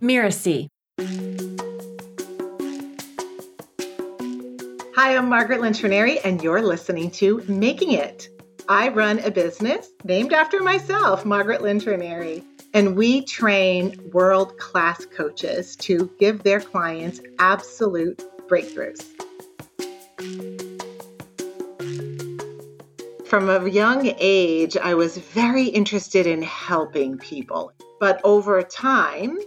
Mirasee. Hi, I'm Margaret Lynch Raniere, and you're listening to Making It. I run a business named after myself, Margaret Lynch Raniere, and we train world class coaches to give their clients absolute breakthroughs. From a young age, I was very interested in helping people. But over time,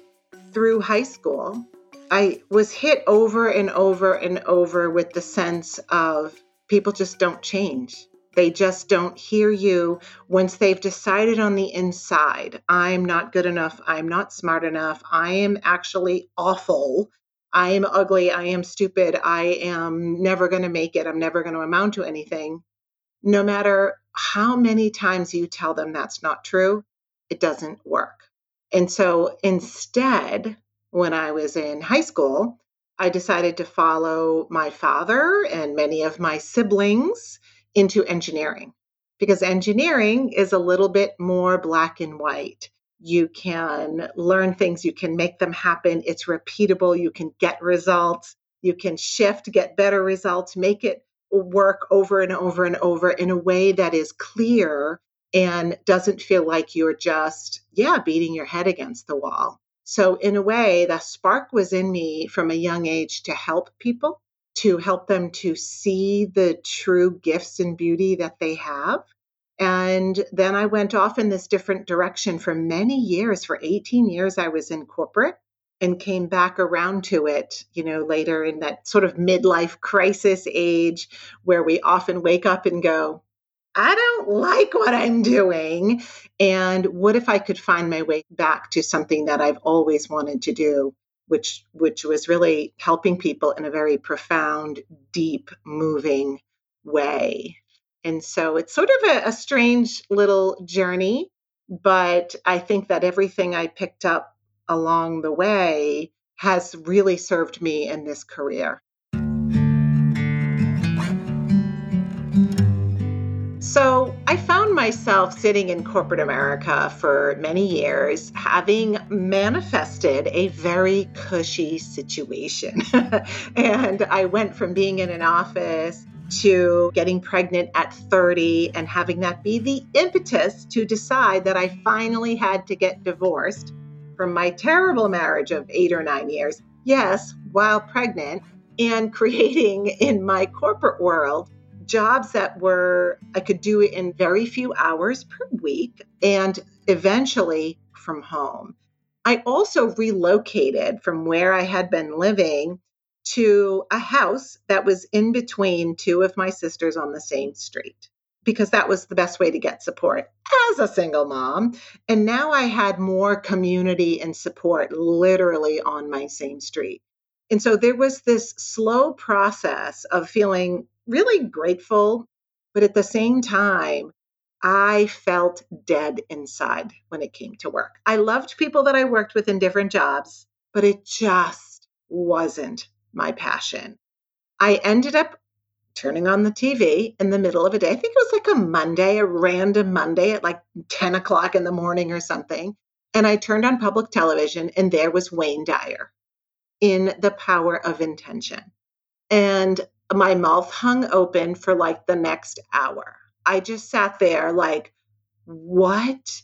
through high school, I was hit over and over and over with the sense of people just don't change. They just don't hear you once they've decided on the inside I'm not good enough. I'm not smart enough. I am actually awful. I am ugly. I am stupid. I am never going to make it. I'm never going to amount to anything. No matter how many times you tell them that's not true, it doesn't work. And so instead, when I was in high school, I decided to follow my father and many of my siblings into engineering because engineering is a little bit more black and white. You can learn things, you can make them happen. It's repeatable, you can get results, you can shift, get better results, make it work over and over and over in a way that is clear and doesn't feel like you're just, yeah, beating your head against the wall. So, in a way, the spark was in me from a young age to help people, to help them to see the true gifts and beauty that they have. And then I went off in this different direction for many years. For 18 years, I was in corporate and came back around to it, you know, later in that sort of midlife crisis age where we often wake up and go, I don't like what I'm doing. And what if I could find my way back to something that I've always wanted to do, which which was really helping people in a very profound, deep, moving way. And so it's sort of a, a strange little journey, but I think that everything I picked up along the way has really served me in this career. So I found myself sitting in corporate America for many years, having manifested a very cushy situation. and I went from being in an office to getting pregnant at 30 and having that be the impetus to decide that I finally had to get divorced from my terrible marriage of eight or nine years, yes, while pregnant, and creating in my corporate world jobs that were, I could do it in very few hours per week and eventually from home. I also relocated from where I had been living to a house that was in between two of my sisters on the same street because that was the best way to get support as a single mom. And now I had more community and support literally on my same street. And so there was this slow process of feeling really grateful, but at the same time, I felt dead inside when it came to work. I loved people that I worked with in different jobs, but it just wasn't my passion. I ended up turning on the TV in the middle of a day. I think it was like a Monday, a random Monday at like 10 o'clock in the morning or something. And I turned on public television, and there was Wayne Dyer in The Power of Intention. And my mouth hung open for like the next hour. I just sat there like, what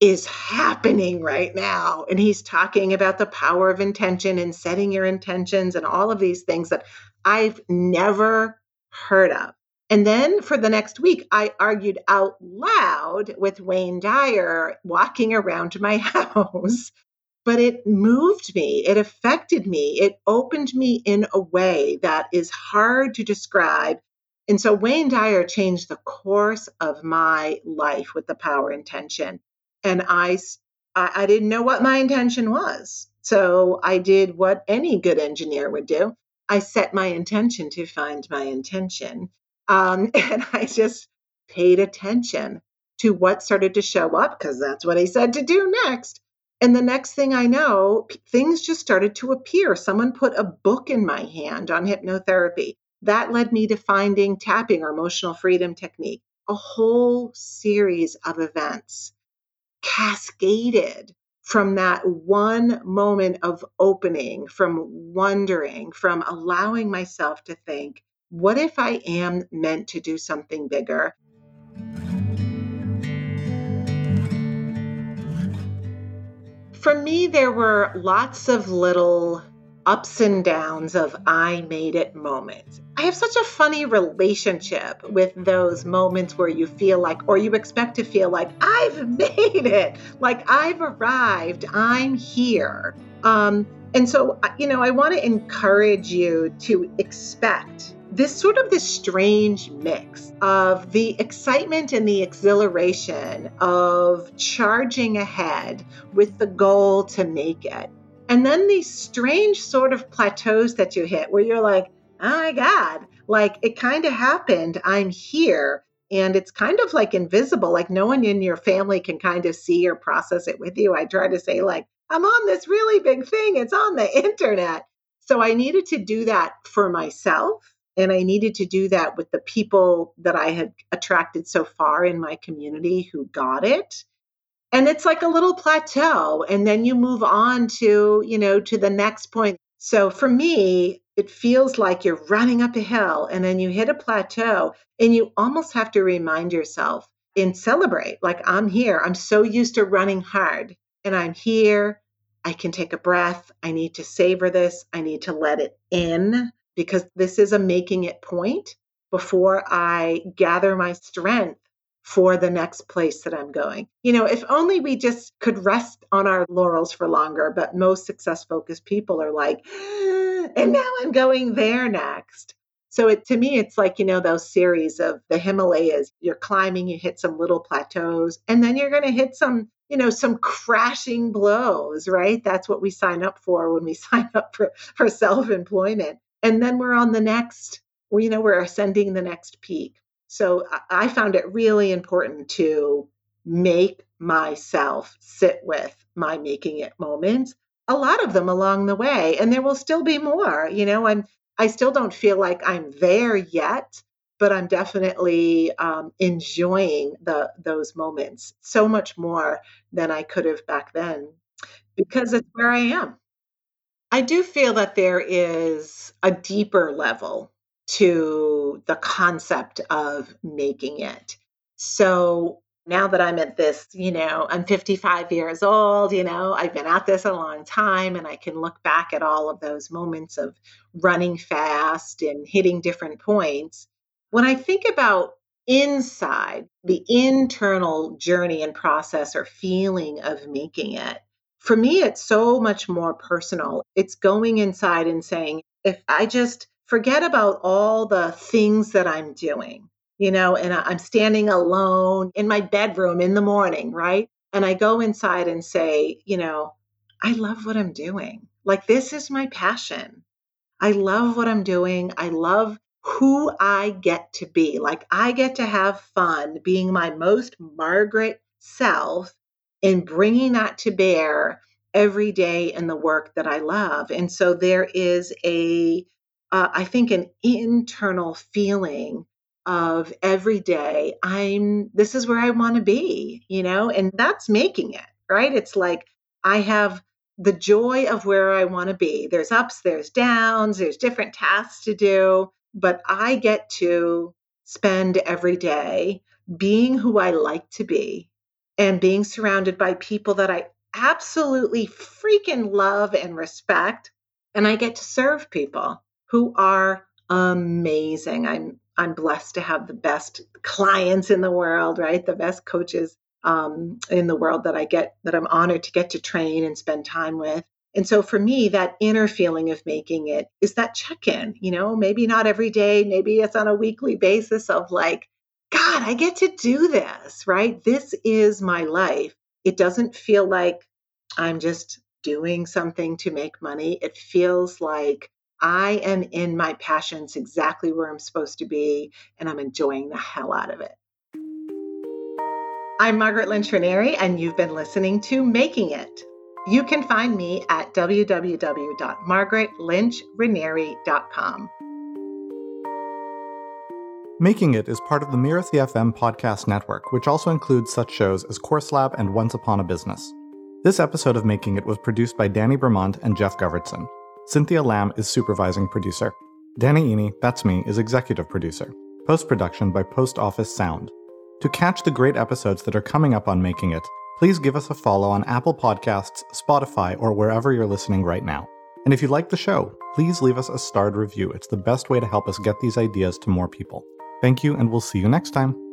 is happening right now? And he's talking about the power of intention and setting your intentions and all of these things that I've never heard of. And then for the next week, I argued out loud with Wayne Dyer walking around my house. But it moved me, it affected me, it opened me in a way that is hard to describe. And so Wayne Dyer changed the course of my life with the power intention. And I, I didn't know what my intention was. So I did what any good engineer would do. I set my intention to find my intention. Um, and I just paid attention to what started to show up because that's what he said to do next. And the next thing I know, things just started to appear. Someone put a book in my hand on hypnotherapy. That led me to finding tapping or emotional freedom technique, a whole series of events cascaded from that one moment of opening, from wondering, from allowing myself to think, what if I am meant to do something bigger? For me, there were lots of little ups and downs of I made it moments. I have such a funny relationship with those moments where you feel like, or you expect to feel like, I've made it, like I've arrived, I'm here. Um, and so, you know, I want to encourage you to expect this sort of this strange mix of the excitement and the exhilaration of charging ahead with the goal to make it and then these strange sort of plateaus that you hit where you're like, oh my God, like it kind of happened. I'm here. And it's kind of like invisible, like no one in your family can kind of see or process it with you. I try to say, like, I'm on this really big thing, it's on the internet. So I needed to do that for myself. And I needed to do that with the people that I had attracted so far in my community who got it and it's like a little plateau and then you move on to you know to the next point so for me it feels like you're running up a hill and then you hit a plateau and you almost have to remind yourself and celebrate like i'm here i'm so used to running hard and i'm here i can take a breath i need to savor this i need to let it in because this is a making it point before i gather my strength for the next place that I'm going. You know, if only we just could rest on our laurels for longer, but most success focused people are like, ah, and now I'm going there next. So it to me, it's like, you know, those series of the Himalayas. You're climbing, you hit some little plateaus, and then you're gonna hit some, you know, some crashing blows, right? That's what we sign up for when we sign up for, for self-employment. And then we're on the next, you know, we're ascending the next peak. So I found it really important to make myself sit with my making it moments, a lot of them along the way. And there will still be more. You know, I'm I still don't feel like I'm there yet, but I'm definitely um, enjoying the those moments so much more than I could have back then because it's where I am. I do feel that there is a deeper level to the concept of making it. So now that I'm at this, you know, I'm 55 years old, you know, I've been at this a long time and I can look back at all of those moments of running fast and hitting different points. When I think about inside the internal journey and process or feeling of making it, for me, it's so much more personal. It's going inside and saying, if I just forget about all the things that I'm doing, you know, and I'm standing alone in my bedroom in the morning, right? And I go inside and say, you know, I love what I'm doing. Like, this is my passion. I love what I'm doing. I love who I get to be. Like, I get to have fun being my most Margaret self and bringing that to bear every day in the work that I love. And so there is a uh, I think, an internal feeling of every day, I'm, this is where I want to be, you know, and that's making it, right? It's like I have the joy of where I want to be. There's ups, there's downs, there's different tasks to do, but I get to spend every day being who I like to be and being surrounded by people that I absolutely freaking love and respect. And I get to serve people who are amazing. I'm I'm blessed to have the best clients in the world, right? The best coaches um, in the world that I get that I'm honored to get to train and spend time with. And so for me, that inner feeling of making it is that check in, you know, maybe not every day, maybe it's on a weekly basis of like, God, I get to do this, right? This is my life. It doesn't feel like I'm just doing something to make money. It feels like I am in my passions exactly where I'm supposed to be, and I'm enjoying the hell out of it. I'm Margaret Lynch Raniere, and you've been listening to Making It. You can find me at www.margaretlynchraniere.com. Making It is part of the Mirasee FM podcast network, which also includes such shows as Course Lab and Once Upon a Business. This episode of Making It was produced by Danny Bermant and Geoff Govertsen. Cynthia Lamb is supervising producer. Danny Iny, that's me, is executive producer. Post production by Post Office Sound. To catch the great episodes that are coming up on Making It, please give us a follow on Apple Podcasts, Spotify, or wherever you're listening right now. And if you like the show, please leave us a starred review. It's the best way to help us get these ideas to more people. Thank you, and we'll see you next time.